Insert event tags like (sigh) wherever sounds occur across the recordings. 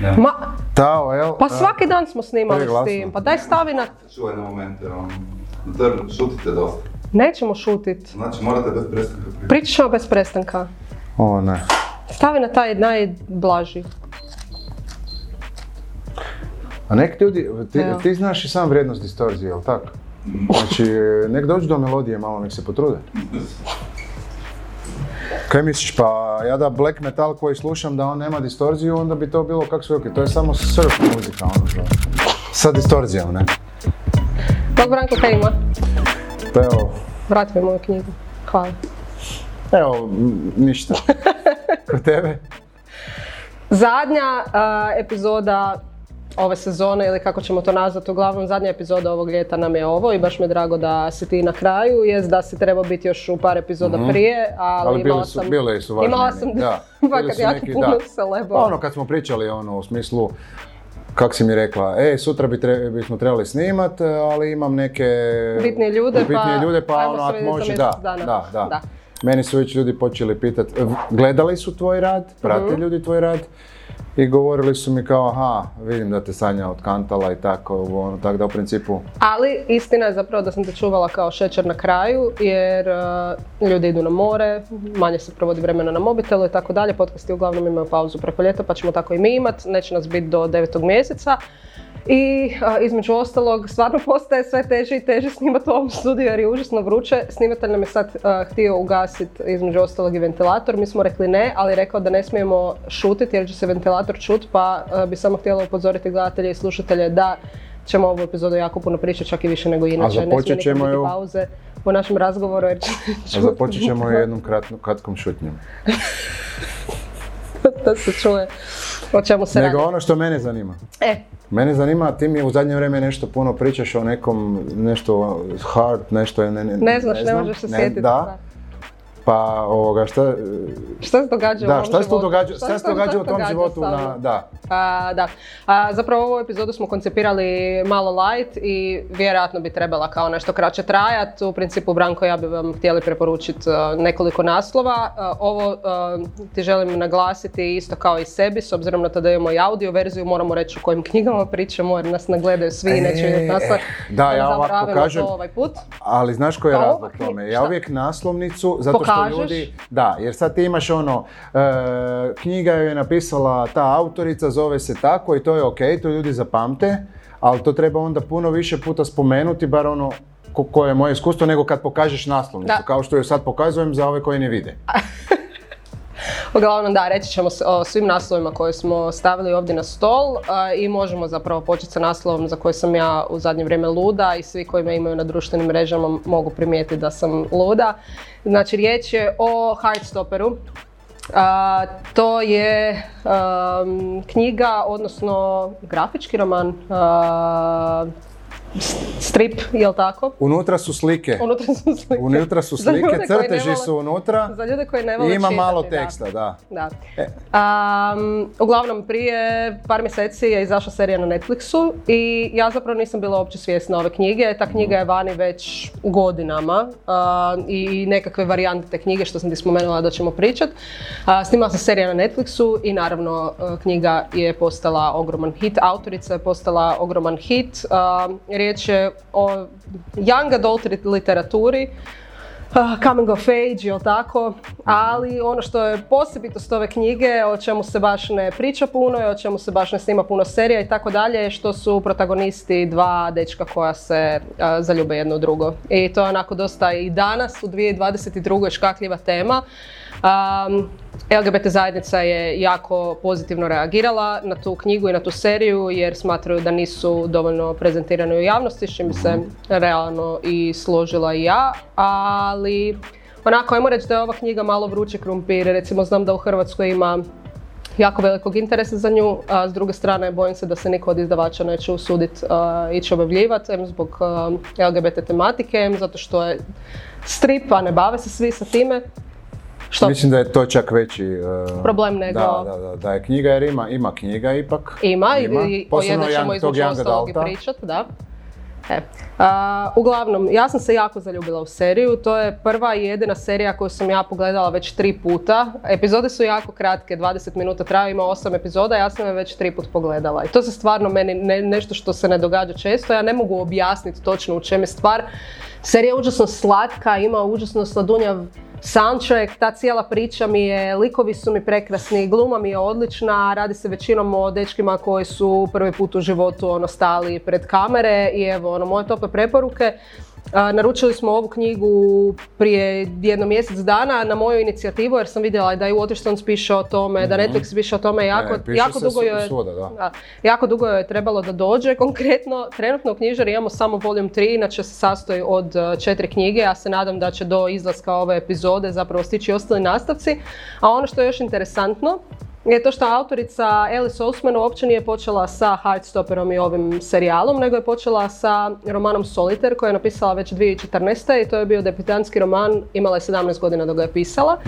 Ma, Tao, jel? pa svaki dan smo snimali s tim, pa daj stavi na... Čuvaj na momente, ono, da šutite dosta. Nećemo šutit. Znači morate bez prestanka pričati. Pričat ćemo bez prestanka. O ne. Stavi na taj najblaži. A nek ljudi, ti, Evo. ti znaš i sam vrijednost distorzije, jel tako? Znači, nek dođu do melodije malo, nek se potrude. (laughs) Kaj misliš, pa ja da black metal koji slušam da on nema distorziju, onda bi to bilo kak su rekli, to je samo surf muzika, ono što. Sa distorzijom, ne? Bog Branko kaj ima? Pa evo, Vrati mi moju knjigu. Hvala. evo, ništa. (laughs) Kod tebe? Zadnja epizoda ove sezone ili kako ćemo to nazvati, uglavnom zadnja epizoda ovog ljeta nam je ovo i baš mi je drago da si ti na kraju, jest da si trebao biti još u par epizoda prije, ali, Ali imala sam... bile su važnije. Imala sam da. (laughs) Fakat jako neki, puno da. celeba. Pa ono kad smo pričali ono u smislu kak si mi rekla, e, sutra bi tre- bismo trebali snimat, ali imam neke... Bitnije ljude, pa ljude, pa ajmo ono, se ako može, da, dana. da, da, Da. Meni su već ljudi počeli pitati, gledali su tvoj rad, prate Mhm. ljudi tvoj rad i govorili su mi kao, aha, vidim da te Sanja otkantala i tako, ono, tako da u principu, Ali istina je zapravo da sam te čuvala kao šećer na kraju jer uh, ljudi idu na more, manje se provodi vremena na mobitelu i tako dalje. Podcasti uglavnom imaju pauzu preko ljeta pa ćemo tako i mi imat. Neće nas biti do devetog mjeseca. I uh, između ostalog stvarno postaje sve teže i teže snimati u ovom studiju jer je užasno vruće. Snimatelj nam je sad uh, htio ugasiti između ostalog i ventilator. Mi smo rekli ne, ali je rekao da ne smijemo šutiti jer će se ventilator čut pa uh, bi samo htjela upozoriti gledatelje i slušatelje da ćemo ovu epizodu jako puno pričati, čak i više nego inače. Ne započet ćemo ju- pauze u našem razgovoru jer će a započet ćemo jednom kratno- kratkom šutnjom. (laughs) da se čuje o čemu se Nego radi. ono što mene zanima. E, Mene zanima, ti mi u zadnje vrijeme nešto puno pričaš o nekom, nešto hard, nešto, ne, ne, ne znaš, ne, znam, možeš se ne, sjetiti. Da, pa ovoga, šta, Šta se događa u da, ovom šta životu? događa, šta se događa u tom životu, na, da. A, da. A, zapravo ovu epizodu smo koncipirali malo light i vjerojatno bi trebala kao nešto kraće trajat. U principu Branko ja bi vam htjeli preporučiti uh, nekoliko naslova. Uh, ovo uh, ti želim naglasiti isto kao i sebi, s obzirom na to da imamo i audio verziju, moramo reći o kojim knjigama pričamo jer nas ne gledaju svi i neće vidjeti nas. E, da, ja ovako kažem, ovaj put. Ali znaš koji je Pa razlog tome? Ja šta? uvijek naslovnicu, zato što Pokažeš? ljudi... Da, jer sad ti imaš ono, e, knjiga je napisala ta autorica, zove se tako i to je ok, to ljudi zapamte, ali to treba onda puno više puta spomenuti, bar ono ko- koje je moje iskustvo, nego kad pokažeš naslovnicu, Da. kao što ju sad pokazujem za ove koji ne vide. (laughs) Uglavnom da, reći ćemo o svim naslovima koje smo stavili ovdje na stol i možemo zapravo početi sa naslovom za koji sam ja u zadnje vrijeme luda i svi koji me imaju na društvenim mrežama mogu primijetiti da sam luda. Znači riječ je o Heartstopperu. To je knjiga, odnosno grafički roman, strip, jel tako? Unutra su slike. Unutra su slike. Unutra su slike, crteži vole- su unutra Za ljude koji ne vole i ima malo čitati, da. teksta, da. Da. E. Uglavnom, prije par mjeseci je izašla serija na Netflixu i ja zapravo nisam bila uopće svjesna ove knjige. Ta knjiga je vani već godinama a, i nekakve varijante te knjige što sam ti spomenula da ćemo pričat. A, snimala se serija na Netflixu i naravno a, knjiga je postala ogroman hit. Autorica je postala ogroman hit. Riječ je o young adult literaturi coming of age, jel tako? Ali ono što je posebitost ove knjige, o čemu se baš ne priča puno i o čemu se baš ne snima puno serija i tako dalje, je što su protagonisti dva dečka koja se uh, zaljube jedno u drugo. I to je onako dosta i danas u 2022. škakljiva tema. Um, LGBT zajednica je jako pozitivno reagirala na tu knjigu i na tu seriju jer smatraju da nisu dovoljno prezentirane u javnosti, s bi se realno i složila i ja, ali onako ajmo reći da je ova knjiga malo vruće krumpir, recimo znam da u Hrvatskoj ima jako velikog interesa za nju, a s druge strane bojim se da se niko od izdavača neće usuditi ići objavljivati, zbog LGBT tematike, em zato što je strip, a ne bave se svi sa time. Što? Mislim da je to čak veći e, Problem nego- Da, da, da, da je knjiga jer ima, ima knjiga ipak. Ima, i- i o jednoj ćemo između ostalog i pričat, da. E, a, uglavnom, ja sam se jako zaljubila u seriju. To je prva i jedina serija koju sam ja pogledala već tri puta. Epizode su jako kratke, 20 minuta traju, ima 8 epizoda, ja sam je već tri put pogledala. I to se stvarno meni ne- nešto što se ne događa često. Ja ne mogu objasniti točno u čem je stvar. Serija je užasno slatka, ima užasno sladunjav soundtrack, ta cijela priča mi je, likovi su mi prekrasni, gluma mi je odlična, radi se većinom o dečkima koji su prvi put u životu ono stali pred kamere i evo ono moje tople preporuke. Naručili smo ovu knjigu prije jedno mjesec dana na moju inicijativu jer sam vidjela da i Waterstones piše o tome, da Netflix piše o tome jako, Ne, piše jako dugo joj je, jako dugo je trebalo da dođe. (laughs) Konkretno, trenutno u knjižari imamo samo volume 3, inače se sastoji od uh, četiri knjige. Ja se nadam da će do izlaska ove epizode zapravo stići ostali nastavci. A ono što je još interesantno je to što autorica Alice Oseman uopće nije počela sa Heartstopperom i ovim serijalom, nego je počela sa romanom Solitaire koji je napisala već 2014. i to je bio debitanski roman, imala je 17 godina da ga je pisala.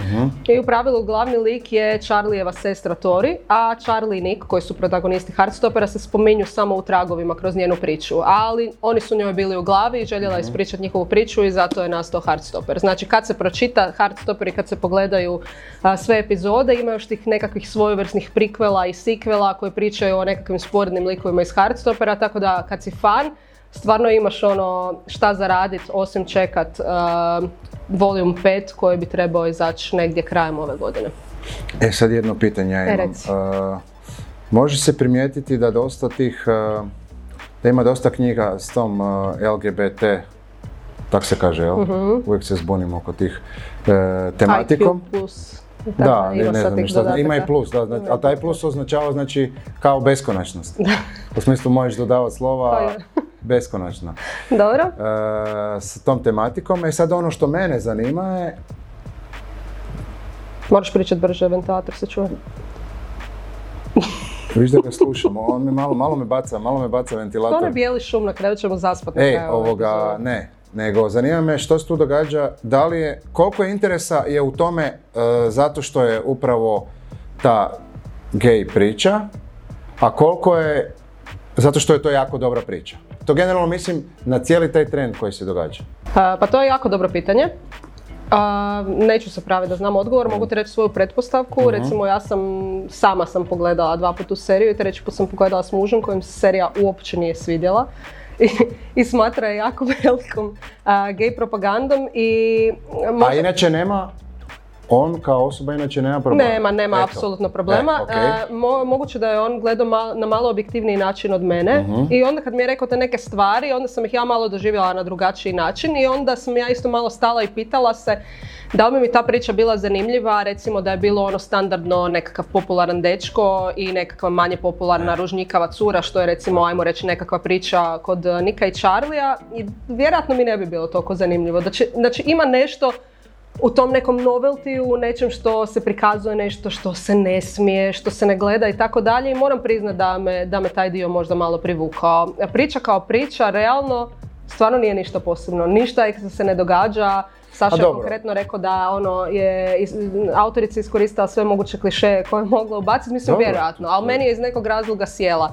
I u pravilu glavni lik je Charlijeva sestra Tori, a Charlie i Nick, koji su protagonisti Heartstoppera, se spominju samo u tragovima kroz njenu priču. Ali oni su njoj bili u glavi i željela je ispričati njihovu priču i zato je nastao Heartstopper. Znači kad se pročita Heartstopper i kad se pogledaju a, sve epizode, ima još tih nekakvih svojevrsnih prikvela i sikvela koji pričaju o nekakvim sporednim likovima iz Heartstoppera, tako da kad si fan, stvarno imaš ono šta zaradit osim čekat uh, Volume 5 koji bi trebao izaći negdje krajem ove godine. E sad jedno pitanje ja E, imam. Uh, može se primijetiti da dosta tih, uh, da ima dosta knjiga s tom uh, LGBT, tak se kaže, jel? Uvijek se zbunim oko tih uh, tematikom. IQ plus. Da, ne, ne znam tih ni šta, ima i plus, da, znači, ali taj plus označava znači kao beskonačnost. U smislu možeš dodavati slova Pa je. beskonačno. Dobro. E, s tom tematikom. E sad ono što mene zanima je, Moraš pričati brže, ventilator se čuje. viš da ga slušamo, on mi malo, malo me baca, malo me baca To ventilator. ne bijeli šum, na kraju ćemo zaspat na Ej, ovoga, ne, nego zanima me što se tu događa, da li je, koliko je interesa je u tome e, zato što je upravo ta gej priča, a koliko je zato što je to jako dobra priča. To generalno mislim na cijeli taj trend koji se događa. A, Pa to je jako dobro pitanje. A, neću se praviti da znam odgovor, mogu ti reći svoju pretpostavku. Mhm. Recimo ja sam, sama sam pogledala dva puta tu seriju i treći put sam pogledala s mužem kojim se serija uopće nije svidjela. I, (laughs) i smatra je jako (laughs) velikom a, gay propagandom i A možda- inače nema, on kao osoba inače nema problema. Nema, nema apsolutno problema. E. E, mo- moguće da je on gledao mal- na malo objektivniji način od mene Mhm. i onda kad mi je rekao te neke stvari, onda sam ih ja malo doživjela na drugačiji način i onda sam ja isto malo stala i pitala se da li bi mi ta priča bila zanimljiva, recimo da je bilo ono standardno nekakav popularan dečko i nekakva manje popularna ružnjikava cura, što je recimo, ajmo reći, nekakva priča kod Nika i Charlija i vjerojatno mi ne bi bilo toliko zanimljivo. Znači, znači ima nešto u tom nekom novelty, u nečem što se prikazuje nešto što se ne smije, što se ne gleda i tako dalje i moram priznat da me, da me taj dio možda malo privukao. Priča kao priča, realno, stvarno nije ništa posebno, ništa se ne događa. Saša je konkretno rekao da ono je is- autorica iskoristila sve moguće klišeje koje je mogla ubaciti, mislim Dobro. vjerojatno, ali meni je iz nekog razloga sjela.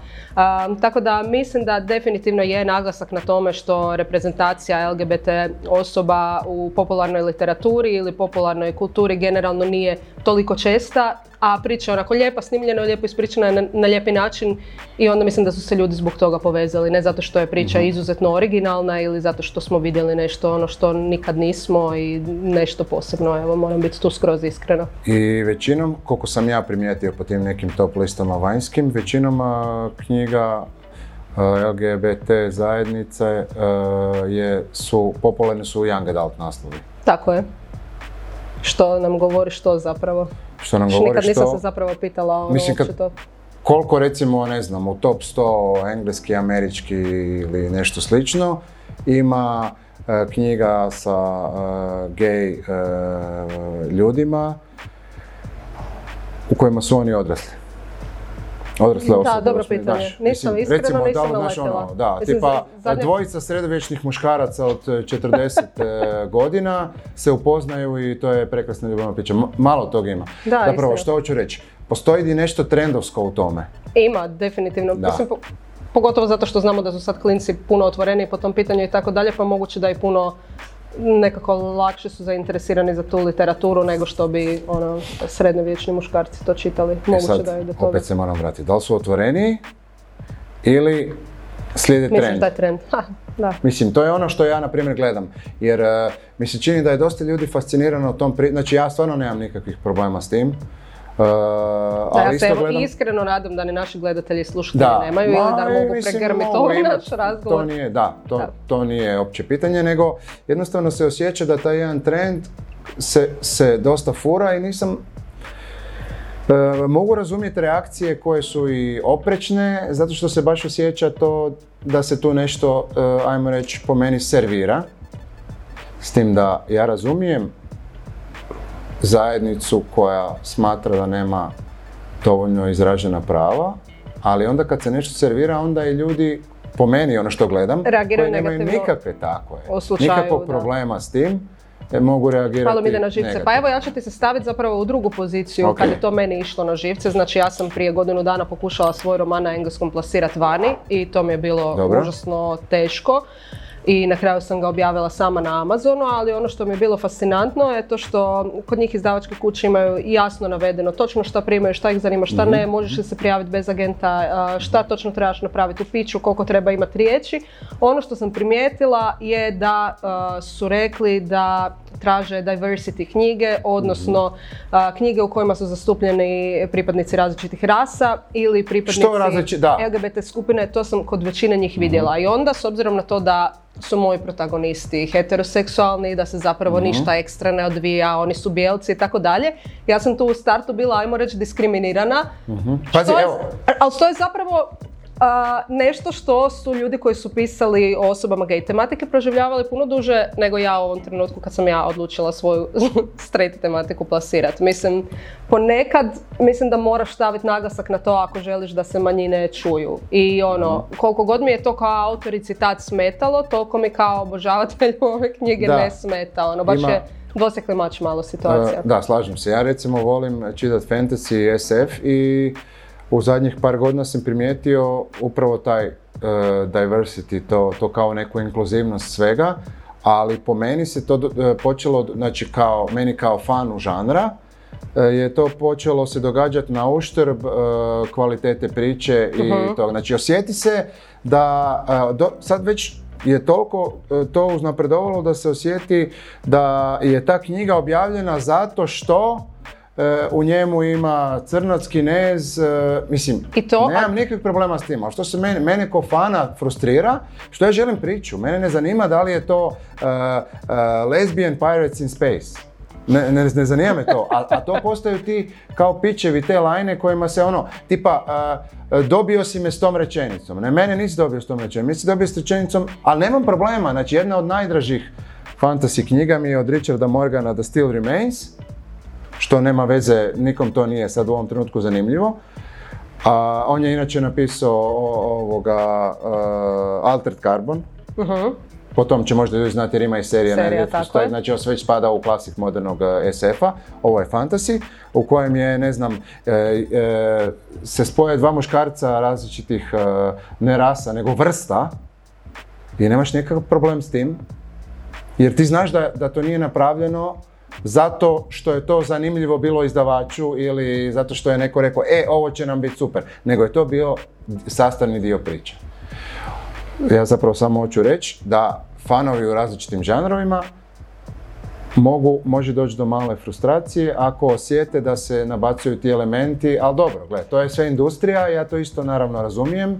Um, tako da mislim da definitivno je naglasak na tome što reprezentacija LGBT osoba u popularnoj literaturi ili popularnoj kulturi generalno nije toliko česta, a priča je onako lijepa, snimljena, lijepo ispričana na, na lijepi način i onda mislim da su se ljudi zbog toga povezali, ne zato što je priča izuzetno originalna ili zato što smo vidjeli nešto ono što nikad nismo i nešto posebno, evo moram biti tu skroz iskrena. I većinom, koliko sam ja primijetio po tim nekim top listama vanjskim, većinom a, knjiga LGBT zajednice je, su, popularne su young adult naslovi. Tako je. Što nam govori što zapravo? Što nam govori nikad nisam se zapravo pitala ono Mislim, kad- to. koliko recimo, ne znam, u top 100 engleski, američki ili nešto slično, ima e, knjiga sa e, gej e, ljudima u kojima su oni odrasli. Odrasle Da, osobe. dobro osmi, pitanje. znaš, Nisam, mislim, iskreno recimo, nisam da, li, znaš, naletjela. ono, da, Mislim, tipa zadnje- dvojica sredovječnih muškaraca od e, 40 e, godina se upoznaju i to je prekrasna ljubavna priča. Malo toga ima. Da, Zapravo, istina. što hoću reći? Postoji i nešto trendovsko u tome. Ima, definitivno. Da. Mislim, po- pogotovo zato što znamo da su sad klinci puno otvoreniji po tom pitanju i tako dalje, pa moguće da i puno nekako lakše su zainteresirani za tu literaturu nego što bi ono, srednjovječni muškarci to čitali. E Moguće sad, da je do toga. opet se moram vratiti. Da li su otvoreniji ili slijede Mislim trend? da je trend. Ha, da. Mislim, to je ono što ja, na primjer, gledam. Jer eh, mi se čini da je dosta ljudi fascinirano tom pri... Znači, ja stvarno nemam nikakvih problema s tim. Eh, Da, ali ja se isto gledam... iskreno nadam da ni naši gledatelji i slušatelji Da, nemaju ili da mogu pregrmiti ovo imat, naš razgovor. To nije, da, to, Da. to nije opće pitanje, nego jednostavno se osjeća da taj jedan trend se, se dosta fura i nisam... e, mogu razumjeti reakcije koje su i oprečne, zato što se baš osjeća to da se tu nešto, e, ajmo reći, po meni servira. S tim da ja razumijem zajednicu koja smatra da nema dovoljno izražena prava, ali onda kad se nešto servira, onda i ljudi, po meni ono što gledam, Reagiraju koji nemaju nikakve tako je, slučaju, nikakvog da. problema s tim, e, mogu reagirati Malo mi ide na živce. Pa negativno. evo ja ću ti se staviti zapravo u drugu poziciju Ok. kad je to meni išlo na živce. Znači ja sam prije godinu dana pokušala svoj roman na engleskom plasirati vani i to mi je bilo Dobro. užasno teško. I na kraju sam ga objavila sama na Amazonu, ali ono što mi je bilo fascinantno je to što kod njih izdavačke kuće imaju jasno navedeno točno šta primaju, šta ih zanima, šta Mhm. ne, možeš li se prijaviti bez agenta, šta točno trebaš napraviti u piću, koliko treba imati riječi. Ono što sam primijetila je da su rekli da traže diversity knjige, odnosno a, knjige u kojima su zastupljeni pripadnici različitih rasa ili pripadnici Što različi- da. LGBT skupine, to sam kod većine njih vidjela. I onda, s obzirom na to da su moji protagonisti heteroseksualni, da se zapravo ništa ekstra ne odvija, oni su bijelci i tako dalje, ja sam tu u startu bila, ajmo reći, diskriminirana. Pazi, Što je- evo, ali to je zapravo a, nešto što su ljudi koji su pisali o osobama gay tematike proživljavali puno duže nego ja u ovom trenutku kad sam ja odlučila svoju (laughs) straight tematiku plasirati. Mislim, ponekad mislim da moraš staviti naglasak na to ako želiš da se manjine čuju. I ono, koliko god mi je to kao autorici tad smetalo, toliko mi kao obožavatelju (laughs) ove knjige Da. ne smeta. Ono, baš Ima- je dvosjekli mač malo situacija. Da, slažem se. Ja recimo volim čitati fantasy i SF i u zadnjih par godina sam primijetio upravo taj e, diversity, to, to kao neku inkluzivnost svega, ali po meni se to e, počelo, znači kao, meni kao fanu žanra, e, je to počelo se događati na uštrb kvalitete priče i toga. Znači osjeti se da do- sad već je toliko to uznapredovalo da se osjeti da je ta knjiga objavljena zato što u njemu ima crnac, kinez, e, mislim, I to- nemam nikakvih problema s tim, ali što se mene, mene ko fana frustrira, što ja želim priču, mene ne zanima da li je to e, e, lesbian pirates in space. Ne, ne, ne zanima me to, a, a to postaju ti kao pičevi te lajne kojima se ono, tipa, a, dobio si me s tom rečenicom. Ne, mene nisi dobio s tom rečenicom, nisi dobio s rečenicom, ali nemam problema, znači jedna od najdražih fantasy knjiga mi je od Richarda Morgana The Still Remains, što nema veze, nikom to nije sad u ovom trenutku zanimljivo. A, on je inače napisao o- ovoga uh, Altered Carbon, Mhm. Potom će možda ljudi znati jer ima i serija, na Serija, Netflixu, tako je. znači ovo već spada u klasik modernog eh, SF-a, ovo je fantasy, u kojem je, ne znam, e, e, se spoje dva muškarca različitih, e, ne rasa, nego vrsta i nemaš nikakav problem s tim, jer ti znaš da, da to nije napravljeno zato što je to zanimljivo bilo izdavaču ili zato što je neko rekao, e, ovo će nam biti super, nego je to bio sastavni dio priče. Ja zapravo samo hoću reći da fanovi u različitim žanrovima mogu, može doći do male frustracije ako osjete da se nabacuju ti elementi, ali dobro, gle, to je sve industrija, ja to isto naravno razumijem.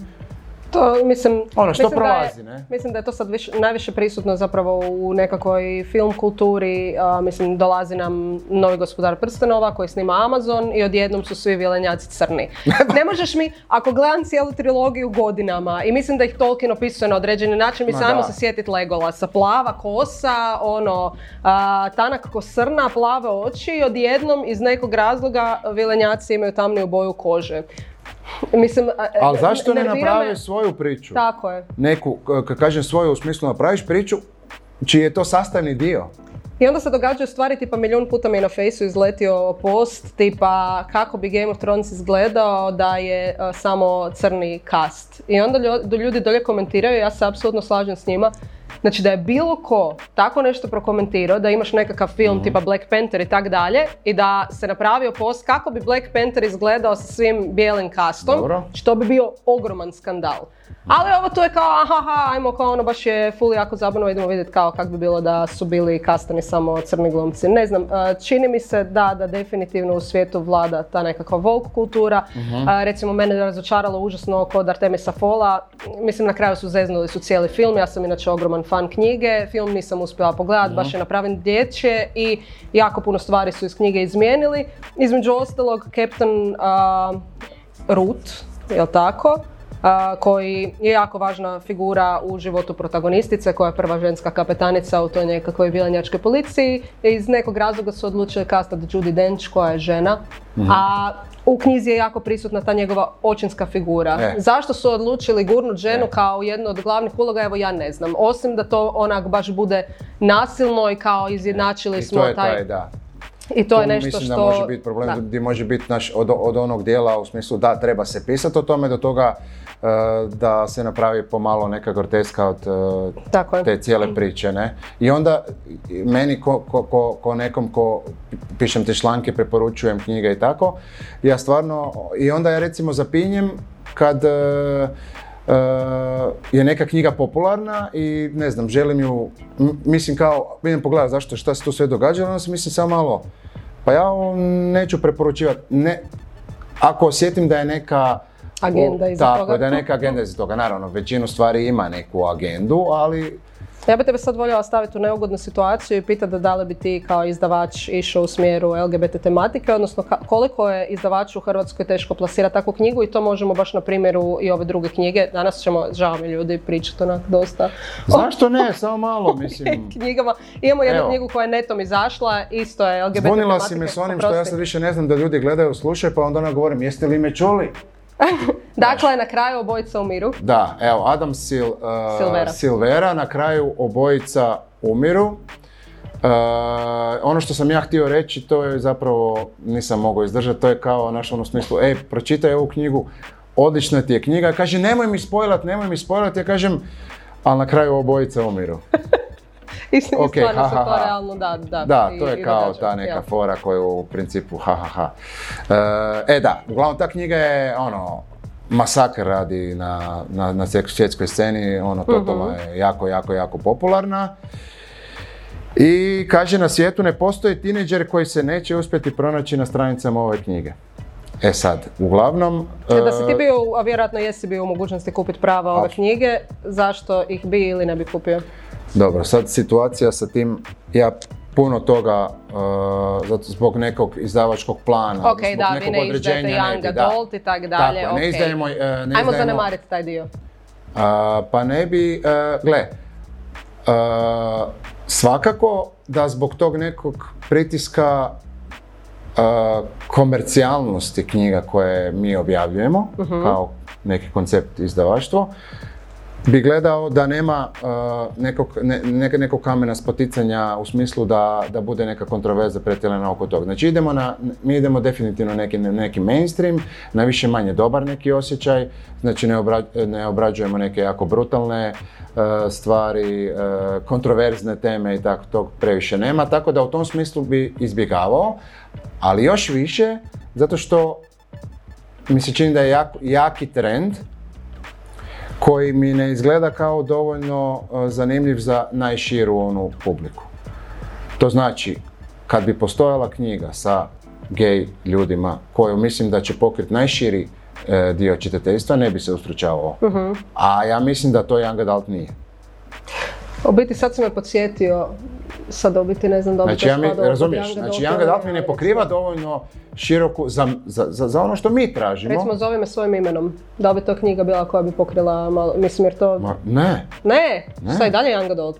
To, mislim, Ono, što mislim da je- prolazi, ne? Mislim da je to sad više, najviše prisutno zapravo u nekakvoj film kulturi. a, mislim, dolazi nam novi gospodar prstenova koji snima Amazon i odjednom su svi vilenjaci crni. (laughs) ne možeš mi, ako gledam cijelu trilogiju godinama i mislim da ih Tolkien opisuje na određeni način, mi samo se sjetiti Legolasa. Plava kosa, ono, a, tanak ko srna, plave oči i odjednom iz nekog razloga vilenjaci imaju tamniju boju kože. (laughs) Mislim, a- Ali zašto ne nervira me- naprave svoju priču? Tako je. Neku, kad kažem svoju u smislu napraviš priču, čiji je to sastavni dio. I onda se događaju stvari tipa milijun puta mi je na fejsu izletio post tipa kako bi Game of Thrones izgledao da je uh, samo crni cast. I onda ljudi dolje komentiraju, ja se apsolutno slažem s njima, Znači da je bilo ko tako nešto prokomentirao, da imaš nekakav film tipa Black Panther i tak dalje i da se napravio post kako bi Black Panther izgledao sa svim bijelim kastom, Dobro. znači to bi bio ogroman skandal. Ali ovo tu je kao, aha, aha, ajmo kao ono baš je full jako zabavno, idemo vidjeti kao kak bi bilo da su bili kastani samo crni glumci. Ne znam, a, čini mi se da, da definitivno u svijetu vlada ta nekakva woke kultura. A, recimo mene je razočaralo užasno kod Artemisa Fola, mislim na kraju su zeznuli su cijeli film, ja sam inače ogroman fan knjige, film nisam uspjela pogledati, baš je napravljen dječje i jako puno stvari su iz knjige izmijenili. Između ostalog, Captain a, Root, jel tako? Koji je jako važna figura u životu protagonistice, koja je prva ženska kapetanica u toj nekakvoj vilenjačkoj policiji. I iz nekog razloga su odlučili kastati Judy Dench, koja je žena. A u knjizi je jako prisutna ta njegova očinska figura. E. Zašto su odlučili gurnut ženu E. kao jednu od glavnih uloga, evo ja ne znam. Osim da to onak baš bude nasilno i kao izjednačili I smo to je taj... taj, da. I to je nešto mislim što... da može biti problem, Da. gdje može biti naš, od, od onog dijela u smislu da treba se pisati o tome do toga e, da se napravi pomalo neka groteska od e, Tako te cijele priče, ne? I onda meni ko, ko, ko, ko nekom ko pišem te članke, preporučujem knjige i tako, ja stvarno, i onda ja recimo zapinjem kad e, je neka knjiga popularna i ne znam, želim ju, m- mislim kao, idem pogledati zašto, šta se tu sve događalo, onda si mislim samo malo, pa ja ovo neću preporučivati, ne, ako osjetim da je neka Agenda o, iza tako, toga. da je neka agenda iza toga, naravno, većinu stvari ima neku agendu, ali Ja bi tebe sad voljela staviti u neugodnu situaciju i pitati da li bi ti kao izdavač išao u smjeru LGBT tematike, odnosno koliko je izdavaču u Hrvatskoj teško plasirati takvu knjigu i to možemo baš na primjeru i ove druge knjige. Danas ćemo, žao mi ljudi, pričati onak dosta zašto ne, samo malo, (laughs) mislim. knjigama. Imamo jednu Evo. knjigu koja je netom izašla, isto je LGBT Zbunila si tematike. me s onim što ja sad više ne znam da ljudi gledaju, slušaju, pa onda ona govorim, jeste li me čuli? (laughs) Dakle, na kraju obojica umiru. Da, evo, Adam Sil, uh, Silvera. Silvera, na kraju obojica umiru. Uh, ono što sam ja htio reći, to je zapravo, nisam mogao izdržati, to je kao naš ono smislu, ej, pročitaj ovu knjigu, odlična ti je knjiga. Kaže, nemoj mi spojlat, nemoj mi spojlat, ja kažem, ali na kraju obojica umiru. (laughs) (laughs) I, i Ok, stvarno ha, ha, to ha. realno da, da. Da, i- to je i kao događa, ta neka jel. fora koja u principu ha ha ha. E, E da, uglavnom ta knjiga je ono, masakr radi na, na, na svjet- svjetskoj sceni, ono totalno je jako, jako, jako popularna. I kaže na svijetu ne postoji tineđer koji se neće uspjeti pronaći na stranicama ove knjige. E sad, uglavnom... E, Da si ti e, bio, a vjerojatno jesi bio u mogućnosti kupiti prava ove knjige, zašto ih bi ili ne bi kupio? Dobro, sad situacija sa tim, ja puno toga uh, zato zbog nekog izdavačkog plana, Ok, zbog da, vi nekog ne izdajete određenja ne young da. adult i tak dalje, Tako, ne ok. izdajemo, uh, ne Ajmo izdajemo- zanemariti taj dio. A, pa ne bi, uh, gle, uh, svakako da zbog tog nekog pritiska uh, komercijalnosti knjiga koje mi objavljujemo Mhm. kao neki koncept izdavaštvo, bi gledao da nema uh, nekog, ne- nekog kamena spoticanja u smislu da, da bude neka kontroverza pretjerana oko toga. Znači idemo na, mi idemo definitivno neki, neki mainstream, na više manje dobar neki osjećaj, znači ne, obra- ne obrađujemo neke jako brutalne uh, stvari, uh, kontroverzne teme i tako tog previše nema, tako da u tom smislu bi izbjegavao, ali još više zato što mi se čini da je jak, jaki trend koji mi ne izgleda kao dovoljno uh, zanimljiv za najširu onu publiku. To znači, kad bi postojala knjiga sa gej ljudima koju mislim da će pokriti najširi e, dio čitateljstva, ne bi se ustručavao. Mhm. A ja mislim da to young adult nije. U biti sad si me podsjetio, sad u biti ne znam da li Znači, ja mi, razumiješ, znači young adult mi ne pokriva dovoljno široku za, za, za, za ono što mi tražimo. Recimo zove me svojim imenom, da bi to knjiga bila koja bi pokrila malo, mislim jer to... Ma, ne, Ne, Ne. šta i dalje young adult?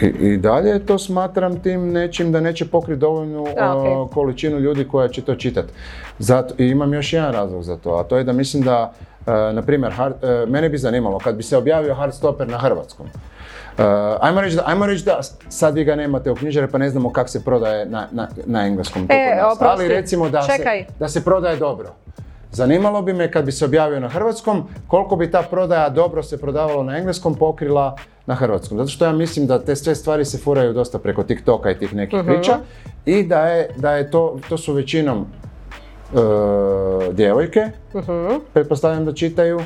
I, I dalje to smatram tim nečim da neće pokriti dovoljnu A, količinu ljudi koja će to čitati. Zato, I imam još jedan razlog za to, a to je da mislim da, uh, na primjer, hard- uh, mene bi zanimalo kad bi se objavio Hardstopper na hrvatskom. Uh, ajmo reći da, ajmo reći da sad vi ga nemate u knjižari pa ne znamo kako se prodaje na, na, na engleskom E, oprosti, Ali recimo da se, da se prodaje dobro. Zanimalo bi me kad bi se objavio na hrvatskom, koliko bi ta prodaja dobro se prodavalo na engleskom pokrila na hrvatskom. Zato što ja mislim da te sve stvari se furaju dosta preko TikToka i tih nekih Mhm. priča i da je, da je to, to su većinom e, djevojke, Mhm. pretpostavljam da čitaju.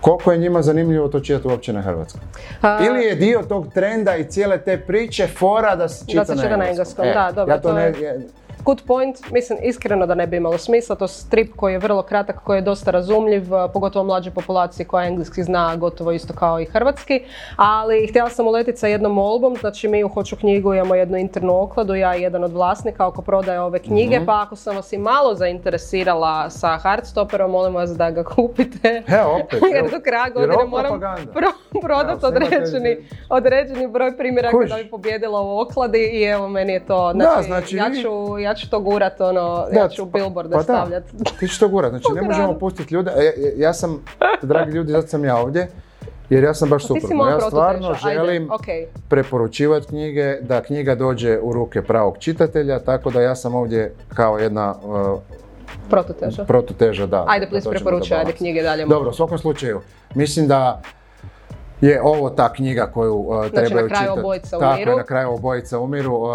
Koliko je njima zanimljivo to čitati uopće na hrvatskom? A, Ili je dio tog trenda i cijele te priče fora da se čita, se čita na engleskom, E, da, dobro, Ja to je- Good point, mislim iskreno da ne bi imalo smisla, to je strip koji je vrlo kratak, koji je dosta razumljiv, a, pogotovo mlađoj populaciji koja engleski zna gotovo isto kao i hrvatski, ali htjela sam uletiti sa jednom molbom, znači mi u Hoću knjigu imamo jednu internu okladu, ja i jedan od vlasnika oko prodaje ove knjige, Mhm. pa ako sam vas i malo zainteresirala sa Hardstopperom, molim vas da ga (laughs) kupite. Evo opet, Jer do kraja godine moram pro- prodati određeni, određeni broj primjeraka Kužiš. da bi pobjedila u okladi i evo meni je to, znači, znači ja, ću, ja ću to gurat, ono, Da, ja ću pa- billboarde pa da. stavljat. Ti ćeš to gurat, znači (laughs) ne možemo pustiti ljude. E, e, Ja sam, dragi ljudi, zato sam ja ovdje, jer ja sam baš si suprotno. Ja stvarno želim okej. preporučivati knjige, da knjiga dođe u ruke pravog čitatelja, tako da ja sam ovdje kao jedna uh, Prototeža. prototeža, da. Ajde, please preporučuj, ajde knjige dalje. Dobro, u svakom slučaju, mislim da je ovo ta knjiga koju uh, trebaju Znači, na kraju čitati. obojica Tako umiru. je, na kraju obojica umiru. uh, uh,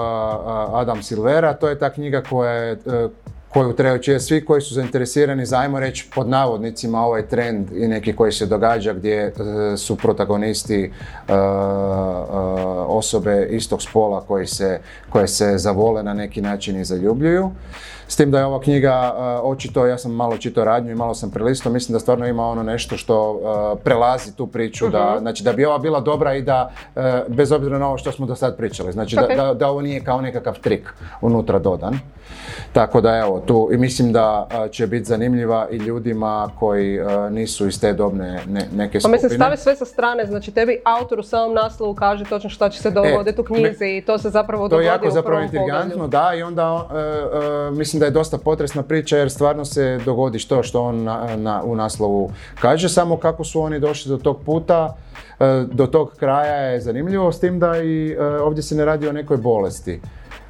Adam Silvera, to je ta knjiga koja je, uh, koju trebaju čitati svi koji su zainteresirani za, ajmo reći, pod navodnicima ovaj trend i neki koji se događa gdje uh, su protagonisti uh, uh, osobe istog spola koji se, koje se zavole na neki način i zaljubljuju. S tim da je ova knjiga uh, očito, ja sam malo čitao radnju i malo sam prelistao, mislim da stvarno ima ono nešto što uh, prelazi tu priču, da, znači da bi ova bila dobra i da, uh, bez obzira na ovo što smo do sad pričali, znači da, da, da ovo nije kao nekakav trik unutra dodan. Tako da evo, tu i mislim da će biti zanimljiva i ljudima koji nisu iz te dobne ne- neke Pa skupine. mislim, stavi sve sa strane, znači tebi autor u samom naslovu kaže točno šta će se dogoditi u knjizi i to se zapravo E, To je dogodi jako zapravo poglavlju. da, i onda e, e, mislim da je dosta potresna priča jer stvarno se dogodi što što on na, na- u naslovu kaže, samo kako su oni došli do tog puta, e, do tog kraja je zanimljivo, s tim da i e, ovdje se ne radi o nekoj bolesti.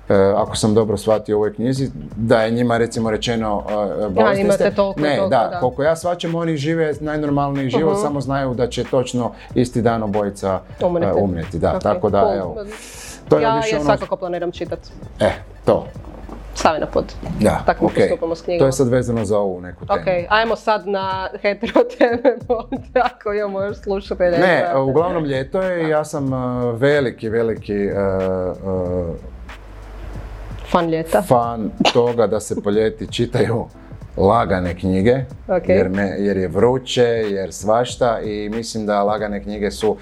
E, ako sam dobro shvatio u ovoj knjizi, da je njima recimo rečeno e, bolesni imate ste. toliko Ne, toliko, da, da. koliko ja shvaćam, oni žive najnormalniji život, Mhm. samo znaju da će točno isti dan obojica Umreti. umrijeti. Da, Ok, tako da, cool. evo. To je ja više je ono- svakako planiram čitat. E, to. Stavi na put. Da, Tako okej. postupamo s knjigama. To je sad vezano za ovu neku temu. Ok, ajmo sad na hetero (laughs) teme, ako imamo još slušatelje. Ne, uglavnom ljeto je i ja sam uh, veliki, veliki uh, uh, Fan ljeta. fan toga da se po ljeti čitaju lagane knjige, Ok. jer, me, jer je vruće, jer svašta i mislim da lagane knjige su uh,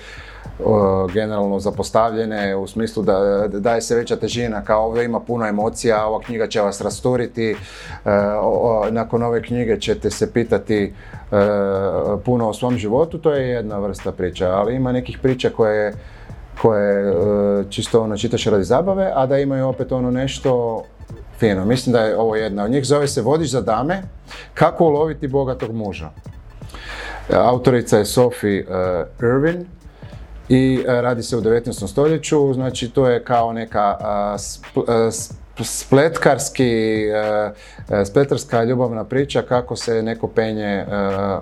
generalno zapostavljene u smislu da da daje se veća težina, kao ovdje ima puno emocija, ova knjiga će vas rasturiti, o- nakon ove knjige ćete se pitati uh, puno o svom životu, to je jedna vrsta priča, ali ima nekih priča koje koje uh, čisto ono čitaš radi zabave, a da imaju opet ono nešto fino. Mislim da je ovo jedna od njih, zove se Vodič za dame, kako uloviti bogatog muža. E, Autorica je Sophie Irwin i uh, radi se u 19. stoljeću, znači to je kao neka uh, sp- spletkarski, uh, uh, spletkarska ljubavna priča kako se neko penje uh,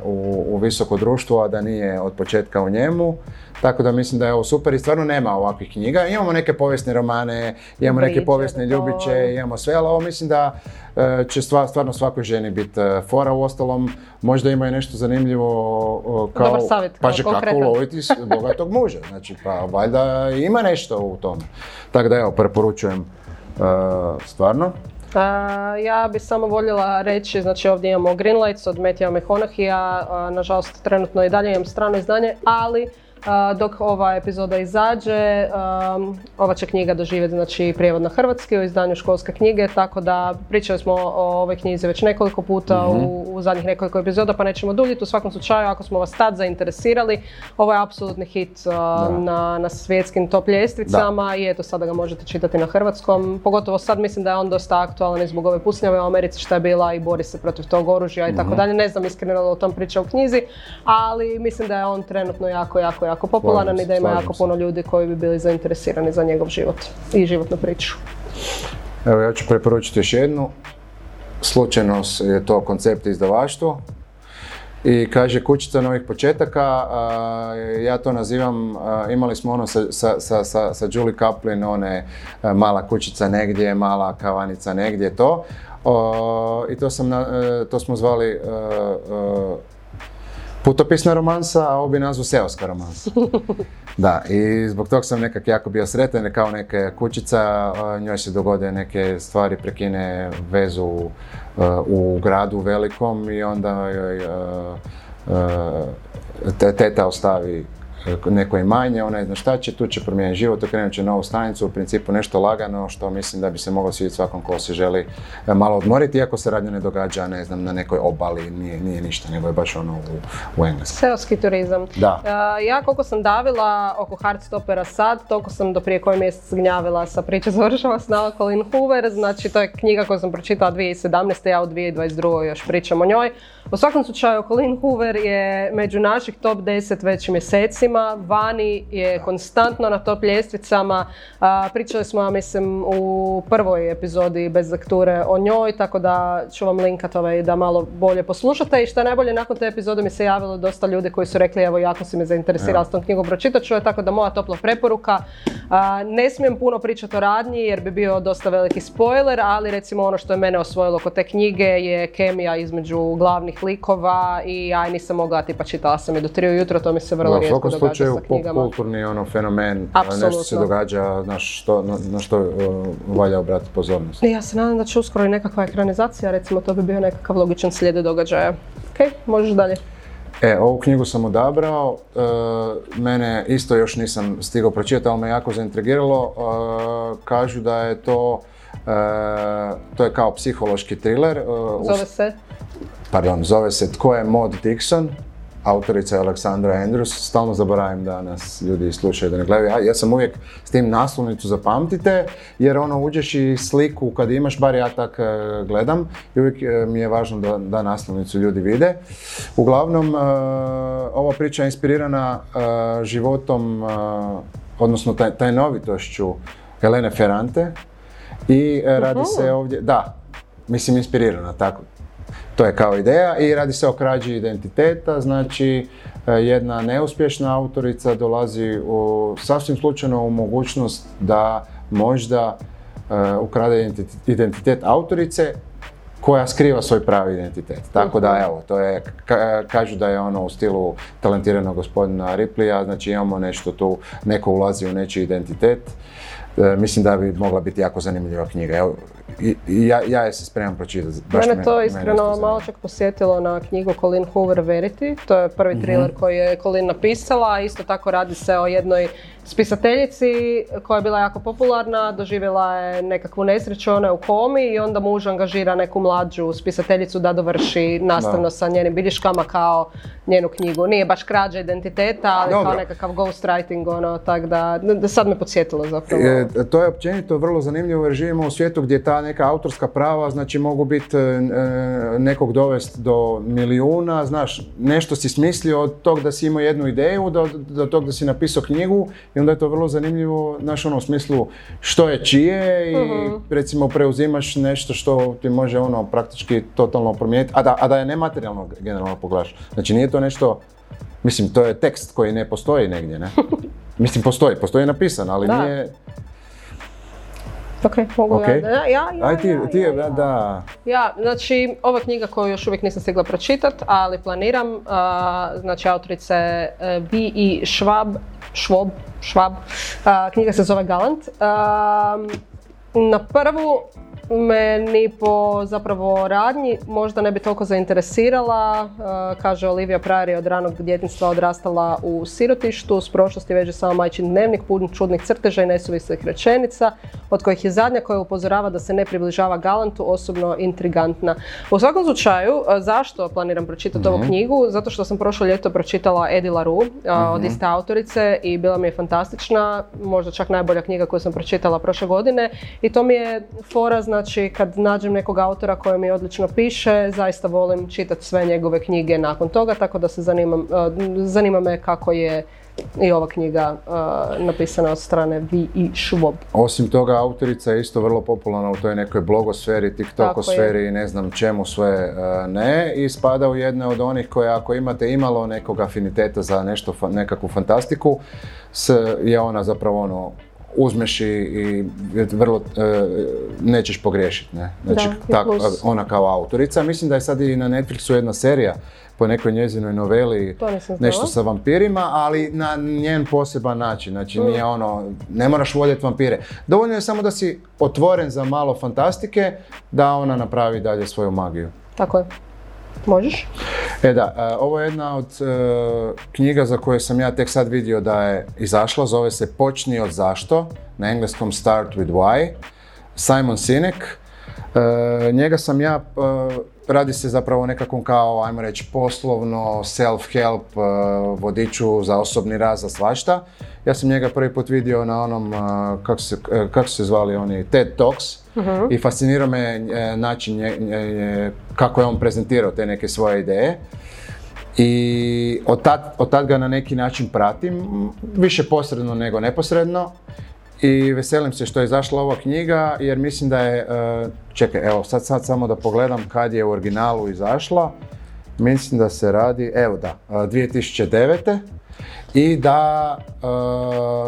u, u visoko društvo, a da nije od početka u njemu. Tako da mislim da je ovo super i stvarno nema ovakvih knjiga. Imamo neke povijesne romane, imamo neke povijesne ljubiće, imamo sve, ali ovo mislim da e, će stva- stvarno svakoj ženi biti e, fora. U ostalom, možda ima i nešto zanimljivo kao... Dobar savjet, pa kao že kako uloviti bogatog muža. Znači, pa valjda ima nešto u tome. Tako da evo, preporučujem e, stvarno. A, ja bi samo voljela reći, znači ovdje imamo Greenlights od Matthew McConaughey-a, a, nažalost trenutno i dalje imam strano izdanje, ali dok ova epizoda izađe, ova će knjiga doživjeti znači, prijevod na hrvatski u izdanju školske knjige, tako da pričali smo o ovoj knjizi već nekoliko puta u, u zadnjih nekoliko epizoda, pa nećemo duljiti. U svakom slučaju, ako smo vas tad zainteresirali, ovo je apsolutni hit na, na svjetskim top ljestvicama i eto sada ga možete čitati na hrvatskom. Pogotovo sad mislim da je on dosta aktualan i zbog ove pucnjave u Americi šta je bila i bori se protiv tog oružja i tako dalje. Ne znam iskreno o tom priča u knjizi, ali mislim da je on trenutno jako, jako, jako popularan i da ima jako puno ljudi koji bi bili zainteresirani za njegov život i životnu priču. Evo ja ću preporučiti još jednu. Slučajno je to koncept izdavaštvo. I kaže kućica novih početaka, a, ja to nazivam, a, imali smo ono sa, sa, sa, sa, Julie Kaplan, one a, mala kućica negdje, mala kavanica negdje, to. I to, sam na- e, to smo zvali e, e, putopisna romansa, a ovo bi nazvao seoska romansa. (laughs) Da, i zbog toga sam nekak jako bio sretan, jer kao neka kućica, njoj se dogode neke stvari, prekine vezu a, u gradu velikom i onda joj teta ostavi neko imanje, ona ne zna šta će, tu će promijeniti život, okrenut će novu stanicu, u principu nešto lagano što mislim da bi se moglo svidjeti svakom ko se želi e, malo odmoriti, iako se radnje ne događa, ne znam, na nekoj obali, nije, nije ništa, nego je baš ono u, u. Seoski turizam. Da. E, ja koliko sam davila oko Hardstopera sad, toliko sam do prije koji mjesec gnjavila sa priče (laughs) završava s Colin Hoover, znači to je knjiga koju sam pročitala 2017. ja u 2022. još pričam o njoj. U svakom slučaju, Colin Hoover je među naših top 10 već mjesecima, vani je konstantno na top ljestvicama, pričali smo, ja mislim, u prvoj epizodi bez lekture o njoj, tako da ću vam linkat ovaj da malo bolje poslušate. I što je najbolje, nakon te epizode mi se javilo dosta ljudi koji su rekli evo jako si me zainteresirala s tom knjigom, pročitat ću je, tako da moja topla preporuka. Ne smijem puno pričati o radnji jer bi bio dosta veliki spoiler, ali recimo ono što je mene osvojilo kod te knjige je kemija između glavnih likova i aj nisam mogla, tipa čitala sam je do 3 ujutro, to mi se vrlo rijetko događa slučaju pop kulturni ono fenomen, nešto se događa na što, na, na što uh, valja obratiti pozornost. Ja se nadam da će uskoro i nekakva ekranizacija, recimo to bi bio nekakav logičan slijed događaja. Ok, možeš dalje. E, ovu knjigu sam odabrao, e, mene isto još nisam stigao pročitati, ali me jako zaintrigiralo. E, kažu da je to, e, to je kao psihološki thriller. e, Zove se? pardon, zove se Tko je Maud Dixon, autorica je Aleksandra Andrews, stalno zaboravim da nas ljudi slušaju da ne gledaju. Ja, ja sam uvijek s tim naslovnicu zapamtite, jer ono uđeš i sliku kad imaš, bar ja tak e, gledam, i uvijek e, mi je važno da, da naslovnicu ljudi vide. Uglavnom, e, ova priča je inspirirana životom, odnosno taj, tajnovitošću Helene Ferrante i radi se ovdje, da, mislim inspirirana, tako, to je kao ideja i radi se o krađi identiteta, znači e, jedna neuspješna autorica dolazi u, sasvim slučajno u mogućnost da možda e, ukrade identitet, autorice koja skriva svoj pravi identitet. Tako da evo, to je, ka- kažu da je ono u stilu talentiranog gospodina Ripleya, znači imamo nešto tu, neko ulazi u nečiji identitet. E, mislim da bi mogla biti jako zanimljiva knjiga. Evo, i, i ja, ja je se spremam pročitati. Baš Mene me- to mene iskreno zanima. malo čak posjetilo na knjigu Colin Hoover Verity. To je prvi Mhm. thriller koji je Colin napisala. Isto tako radi se o jednoj spisateljici koja je bila jako popularna, doživjela je nekakvu nesreću, ona je u komi i onda muž angažira neku mlađu spisateljicu da dovrši nastavno Da. sa njenim bilješkama kao njenu knjigu. Nije baš krađa identiteta, ali kao Dobro. nekakav ghostwriting, ono, tak da, da sad me podsjetilo zapravo. E, to je općenito vrlo zanimljivo jer živimo u svijetu gdje ta neka autorska prava znači mogu biti e, e, nekog dovest do milijuna, znaš, nešto si smislio od tog da si imao jednu ideju, do, do tog da si napisao knjigu i onda je to vrlo zanimljivo, znaš, ono u smislu što je čije i recimo preuzimaš nešto što ti može ono praktički totalno promijeniti, a da, a da je nematerijalno generalno pogledaš. Znači nije to nešto, mislim to je tekst koji ne postoji negdje, ne? (laughs) Mislim postoji, postoji napisan, ali Da. nije, Ok, mogu ja. Ja, ja, ja, Aj ti, ja, ti, ja, ja. da, Ja, znači, ova knjiga koju još uvijek nisam stigla pročitat, ali planiram, a, znači autorice e, B.E. Schwab, Schwab, Schwab, a, knjiga se zove Galant. A, na prvu me ni po zapravo radnji možda ne bi toliko zainteresirala. E, kaže Olivia Pryor je od ranog djetinjstva odrastala u sirotištu, s prošlosti veže samo majčin dnevnik pun čudnih crteža i nesuvislih rečenica, od kojih je zadnja koja upozorava da se ne približava Galantu osobno intrigantna. U svakom slučaju, e, zašto planiram pročitati ovu knjigu? Zato što sam prošlo ljeto pročitala Eddie LaRue a, od iste autorice i bila mi je fantastična, možda čak najbolja knjiga koju sam pročitala prošle godine i to mi je fora, znači kad nađem nekog autora koji mi odlično piše, zaista volim čitati sve njegove knjige nakon toga, tako da se zanimam, e, zanima me kako je i ova knjiga uh, napisana od strane Vi i Schwab. Osim toga, autorica je isto vrlo popularna u toj nekoj blogosferi, tiktokosferi i ne znam čemu sve e, ne. I spada u jedne od onih koje ako imate imalo nekog afiniteta za nešto, nekakvu fantastiku, s, je ona zapravo ono, uzmeš i, i vrlo, e, nećeš pogriješiti, ne? Znači, Da, tak- plus- ona kao autorica. Mislim da je sad i na Netflixu jedna serija po nekoj njezinoj noveli, nešto sa vampirima, ali na njen poseban način. Znači nije ono, ne moraš voljeti vampire. Dovoljno je samo da si otvoren za malo fantastike, da ona napravi dalje svoju magiju. Tako je. Možeš? E da, e, ovo je jedna od e, knjiga za koje sam ja tek sad vidio da je izašla, zove se Počni od zašto, na engleskom Start with Why, Simon Sinek. E, njega sam ja, e, radi se zapravo nekakvom kao, ajmo reći, poslovno, self-help e, vodiču za osobni rast, za svašta. Ja sam njega prvi put vidio na onom, e, kako se, kako se zvali oni, TED Talks i fascinirao me način nje- nje- kako je on prezentirao te neke svoje ideje. I od tad, od tad ga na neki način pratim, više posredno nego neposredno. I veselim se što je izašla ova knjiga jer mislim da je, e, čekaj, evo sad, sad samo da pogledam kad je u originalu izašla. Mislim da se radi, evo da, e, 2009. I da e,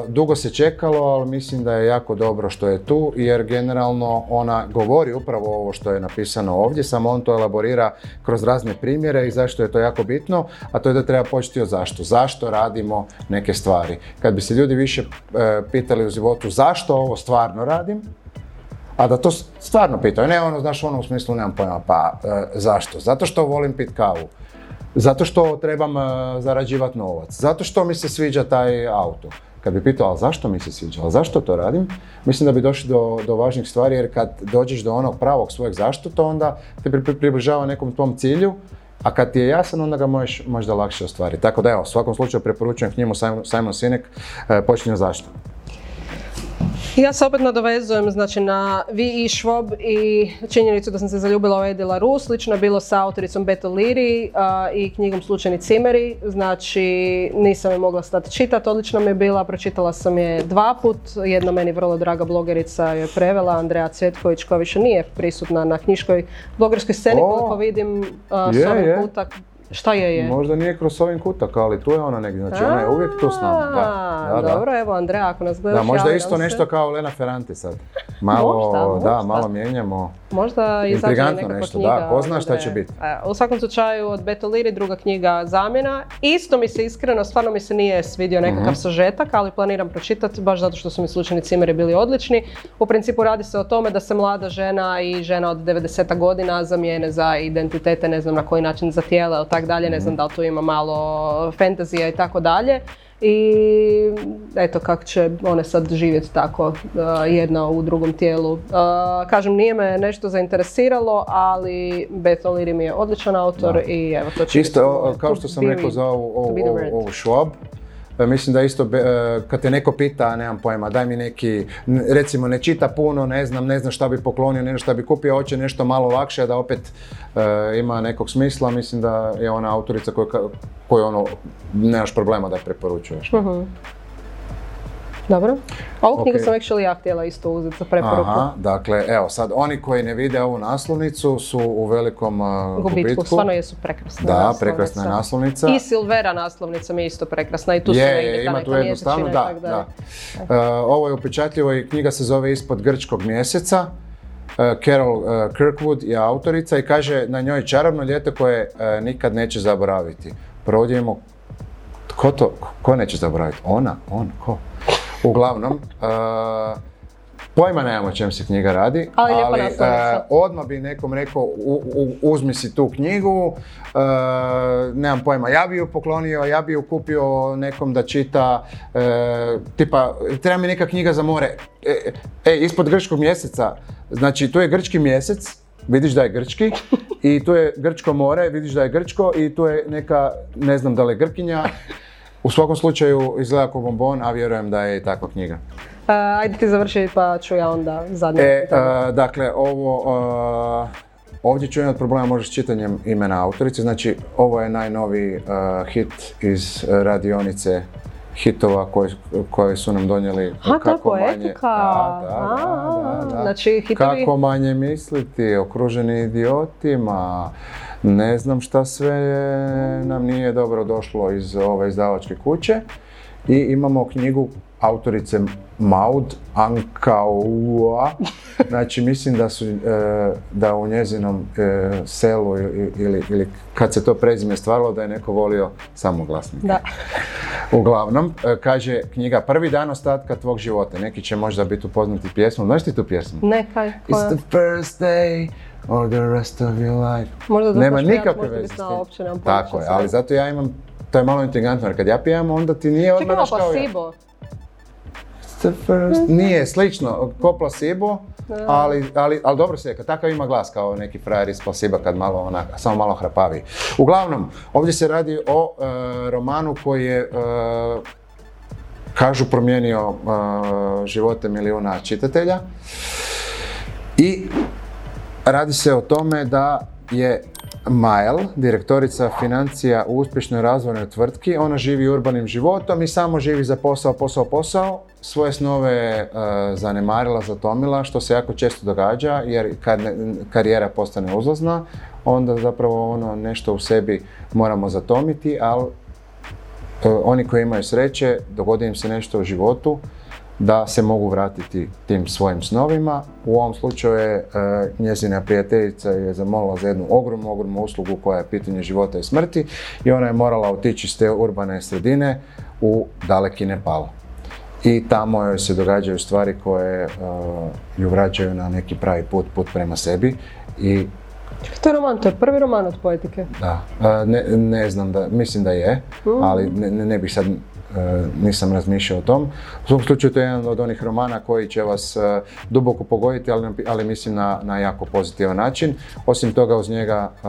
dugo se čekalo, ali mislim da je jako dobro što je tu, jer generalno ona govori upravo ovo što je napisano ovdje, samo on to elaborira kroz razne primjere i zašto je to jako bitno, a to je da treba početi od zašto. Zašto radimo neke stvari? Kad bi se ljudi više e, pitali u životu zašto ovo stvarno radim, a da to stvarno pitaju, ne ono, znaš, ono u smislu nemam pojma, pa e, zašto? Zato što volim pit kavu. Zato što trebam e, zarađivati novac. Zato što mi se sviđa taj auto. Kad bi pitao, ali zašto mi se sviđa, ali zašto to radim, mislim da bi došli do, do važnih stvari, jer kad dođeš do onog pravog svojeg zašto, to onda te pri- pri- približava nekom tvom cilju, a kad ti je jasan, onda ga možeš možda lakše ostvariti. Tako da evo, u svakom slučaju preporučujem knjigu Simon, Simon Sinek, e, zašto. Ja se opet nadovezujem znači, na Vi i Schwab i činjenicu da sam se zaljubila u Edila Ru. Slično je bilo sa autoricom Beto Liri a, i knjigom Slučajni cimeri. Znači, nisam je mogla stati čitati, odlično mi je bila. Pročitala sam je dva put. Jedna meni vrlo draga blogerica je prevela, Andreja Cvjetković, koja više nije prisutna na knjiškoj blogerskoj sceni, koliko vidim a, s ovim je. Šta je je? Možda nije kroz ovim kutak, ali tu je ona negdje, znači ona je uvijek tu s nama. Da, da, da. Dobro, evo Andreja, ako nas gledaš, Da, možda isto se. nešto kao Lena Ferrante sad. Malo, Možda, da, malo mijenjamo. Možda Intrigantno nekakva nešto, knjiga. da, ko zna šta će biti. E, U svakom slučaju od Beto Liri druga knjiga Zamjena. Isto mi se iskreno, stvarno mi se nije svidio nekakav Mhm. sažetak, ali planiram pročitati baš zato što su mi slučajni cimeri bili odlični. U principu radi se o tome da se mlada žena i žena od 90 godina zamijene za identitete, ne znam na koji način za tijela tak dalje, ne Mhm. znam da li tu ima malo fantazija i tako dalje. I eto kako će one sad živjeti tako uh, jedna u drugom tijelu. Uh, kažem, nije me nešto zainteresiralo, ali Beto Liri mi je odličan autor Da. i evo to će Isto, biti o- kao to što sam rekao za ovu, ovu, ovu, Schwab, e, mislim da isto, e, kad te neko pita, nemam pojma, daj mi neki, recimo ne čita puno, ne znam, ne znam šta bi poklonio, ne znam šta bi kupio, hoće nešto malo lakše da opet e, ima nekog smisla, mislim da je ona autorica koju, koju ono, nemaš problema da je preporučuješ. Mhm. Dobro. Ovu knjigu Ok. sam actually ja htjela isto uzeti za preporuku. Aha, dakle, evo sad, oni koji ne vide ovu naslovnicu su u velikom uh, Gubitku, gubitku. stvarno jesu prekrasne Da, naslovnice. prekrasna naslovnica. I Silvera naslovnica mi je isto prekrasna i tu su je, negdje ta ima tu i da, tak dalje. da. Uh, ovo je upečatljivo i knjiga se zove Ispod grčkog mjeseca. Uh, Carol uh, Kirkwood je autorica i kaže na njoj čarobno ljeto koje uh, nikad neće zaboraviti. Provodimo, tko to, ko neće zaboraviti? Ona, on, ko? Uglavnom, uh, Pojma nemamo o čem se knjiga radi, Ali uh, odmah bi nekom rekao u- u- uzmi si tu knjigu, uh, nemam pojma, ja bi ju poklonio, ja bi ju kupio nekom da čita, uh, tipa treba mi neka knjiga za more, e, e, ispod grčkog mjeseca, znači tu je grčki mjesec, vidiš da je grčki i tu je grčko more, vidiš da je grčko i tu je neka, ne znam da li je grkinja, u svakom slučaju izgleda kao bombon, a vjerujem da je i takva knjiga. Ajde ti završi pa ću ja onda zadnje. E, dakle, ovo, ovdje ću imati problema možda s čitanjem imena autorice, znači ovo je najnoviji hit iz radionice hitova koji, koji su nam donijeli A, ta poetika. Da, da, A, da, da, da. znači hitovi- Kako manje misliti, okruženi idiotima, ne znam šta sve nam nije dobro došlo iz ove izdavačke kuće. I imamo knjigu autorice Maud Ankaua. (laughs) Znači mislim da su, e, da u njezinom e, selu ili, ili, kad se to prezime stvaralo da je neko volio samoglasnike. Da. (laughs) Uglavnom, e, kaže knjiga Prvi dan ostatka tvog života. Neki će možda biti upoznati pjesmom. Znaš ti tu pjesmu? Ne, kaj, koja? It's the first day or the rest of your life. Možda da Nema nikakve veze s tim. Tako je, ali zato ja imam, to je malo intrigantno, jer kad ja pijem, onda ti nije odmah Čekaj, kao ja. placebo. The first- Nije, slično, ko placebo, ali, ali, ali dobro se, takav ima glas kao neki frajer iz placebo kad malo onak, samo malo hrapavi. Uglavnom, ovdje se radi o e, romanu koji je, e, kažu, promijenio e, živote milijuna čitatelja. I radi se o tome da je Mael, direktorica financija u uspješnoj razvojnoj tvrtki, ona živi urbanim životom i samo živi za posao, posao, posao. Svoje snove e, zanemarila, zatomila, što se jako često događa jer kad karijera postane uzlazna, onda zapravo ono nešto u sebi moramo zatomiti, ali e, oni koji imaju sreće, dogodi im se nešto u životu, da se mogu vratiti tim svojim snovima. U ovom slučaju je e, njezina prijateljica je zamolila za jednu ogromnu, ogromnu uslugu koja je pitanje života i smrti i ona je morala otići iz te urbane sredine u daleki Nepal. I tamo joj se događaju stvari koje e, ju vraćaju na neki pravi put, put prema sebi i Čekaj, to je roman, to je prvi roman od poetike. da, e, ne, ne znam da, mislim da je, ali ne, ne, bih sad, nisam razmišljao o tom. U svakom slučaju to je jedan od onih romana koji će vas e, duboko pogoditi, ali, ali mislim na, na jako pozitivan način. Osim toga uz njega, e,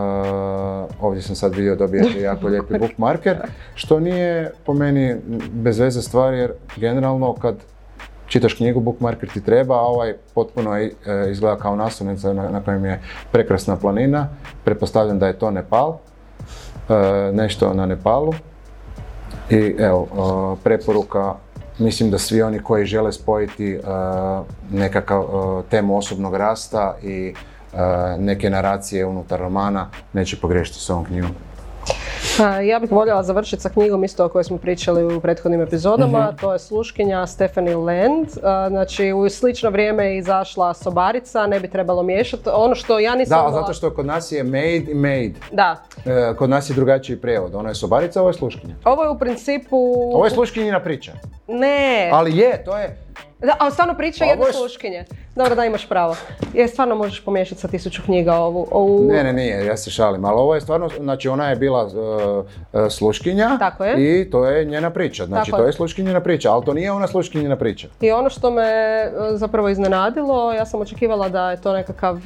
ovdje sam sad vidio dobijete (laughs) jako lijepi bookmarker, što nije po meni bez veze stvar jer generalno kad čitaš knjigu, bookmarker ti treba, a ovaj potpuno e, izgleda kao naslovnica na, na kojem je prekrasna planina. Pretpostavljam da je to Nepal, e, nešto na Nepalu. I evo, e, preporuka, mislim da svi oni koji žele spojiti e, nekakav e, temu osobnog rasta i neke naracije unutar romana, neće pogriješiti s ovom knjigom. Ja bih voljela završiti sa knjigom isto o kojoj smo pričali u prethodnim epizodama, Mhm. to je Sluškinja Stephanie Land. Znači u slično vrijeme je izašla Sobarica, ne bi trebalo miješati. Ono što ja nisam Da, imala- zato što kod nas je made i made. Da, E, kod nas je drugačiji prijevod. Ono je sobarica, ovo je sluškinja. ovo je u principu... Ovo je sluškinjina priča. Ne, Ali je, to je... Da, a stvarno priča Ovo jedne je sluškinje. Dobro da imaš pravo. Je, stvarno možeš pomiješati sa tisuću knjiga ovu. ovu... Ne, ne, nije, ja se šalim, ali ovo je stvarno, znači ona je bila e, sluškinja Tako je. i to je njena priča, znači Tako to je. je sluškinjina priča, ali to nije ona sluškinjina priča. I ono što me e, zapravo iznenadilo, ja sam očekivala da je to nekakav e,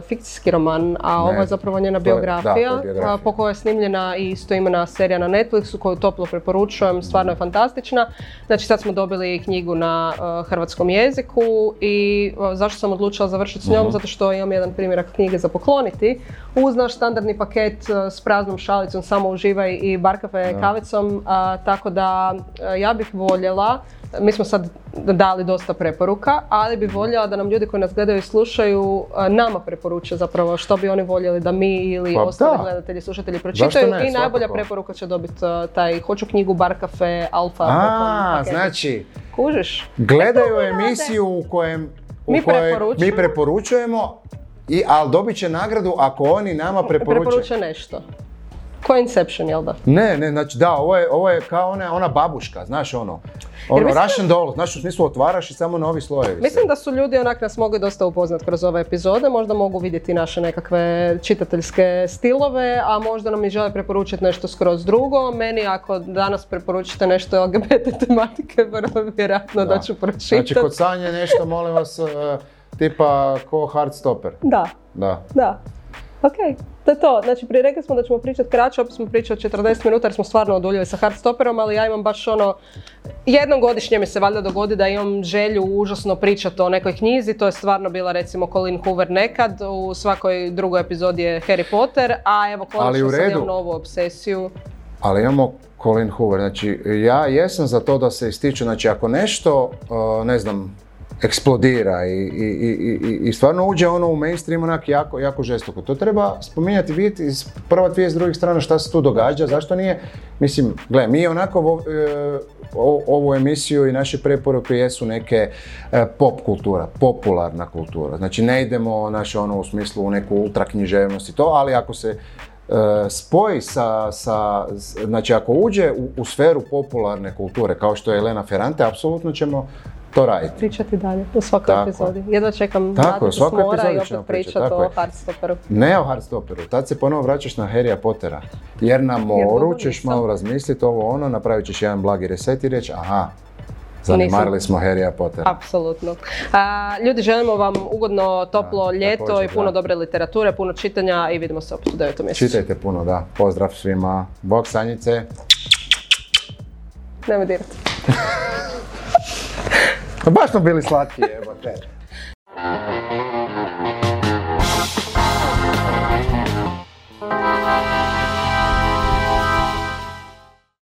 fikcijski roman, a ovo je zapravo njena je- da, biografija, je biografija. a, po kojoj je snimljena i istoimena serija na Netflixu koju toplo preporučujem, stvarno je fantastična. Znači sad smo dobili knjigu na hrvatskom jeziku i e, zašto sam odlučila završiti s njom? Mhm. Zato što imam jedan primjerak knjige za pokloniti. Uz naš standardni paket e, s praznom šalicom, samo uživaj i barkafe kavicom, a, tako da e, ja bih voljela mi smo sad dali dosta preporuka, ali bi voljela da nam ljudi koji nas gledaju i slušaju a, nama preporuče zapravo što bi oni voljeli da mi ili Pa ostali da. gledatelji, slušatelji pročitaju ne, i najbolja svakako. preporuka će dobiti taj hoću knjigu Barkafe Alfa. A, znači, Kužiš? gledaju emisiju u kojem Mi kojoj preporučujemo. mi preporučujemo, i, ali dobit će nagradu ako oni nama preporuče. Preporuče nešto. Ko je Inception, jel da? Ne, ne, znači da, ovo je, ovo je kao ona, ona babuška, znaš ono, ono mislim da- Russian doll, znaš u smislu otvaraš i samo novi slojevi. Mislim da su ljudi onak nas mogli dosta upoznat kroz ove epizode, možda mogu vidjeti naše nekakve čitateljske stilove, a možda nam i žele preporučiti nešto skroz drugo. Meni ako danas preporučite nešto LGBT tematike, vrlo vjerojatno da, ću pročitati. Znači kod sanje nešto, molim vas, e, tipa ko Heartstopper. Da, Da. da. Ok, to je to. Znači, prije rekli smo da ćemo pričati kraće, opet smo pričali 40 minuta jer smo stvarno oduljili sa Heartstopperom, ali ja imam baš ono, jednom godišnje mi se valjda dogodi da imam želju užasno pričati o nekoj knjizi, to je stvarno bila recimo Colin Hoover nekad, u svakoj drugoj epizodi je Harry Potter, a evo konačno redu. imam novu obsesiju. ali imamo Colin Hoover. Znači, ja jesam za to da se ističe, znači ako nešto, uh, ne znam, eksplodira i, i, i, i- stvarno uđe ono u mainstream onak jako, jako žestoko. To treba spominjati, vidjeti iz prva dvije s drugih strana šta se tu događa, zašto nije, mislim, gle, mi onako vo- e, o- ovu emisiju i naše preporuke jesu neke e, pop kultura, popularna kultura. Znači ne idemo naše ono u smislu u neku ultra književnost i to, ali ako se e, spoji sa, sa, znači ako uđe u, u sferu popularne kulture kao što je Elena Ferrante, apsolutno ćemo to raditi. Pričati dalje u svakoj Tako epizodi. Jedva čekam Tako u svakoj i epizodi ćemo opet pričati, o. Hardstopperu. Ne o Hardstopperu, tad se ponovo vraćaš na Harrya Pottera. Jer na moru dobro ćeš nisam. malo razmisliti ovo ono, napravit ćeš jedan blagi reset i reći aha, zanemarili smo Harrya Pottera. Apsolutno. A, ljudi, želimo vam ugodno, toplo Da, ljeto također, i puno da. dobre literature, puno čitanja i vidimo se opet u devetom mjesecu. Čitajte puno, da. Pozdrav svima. Bog sanjice. Nemoj dirati. (laughs) Pa baš smo bili slatki, evo te. (laughs)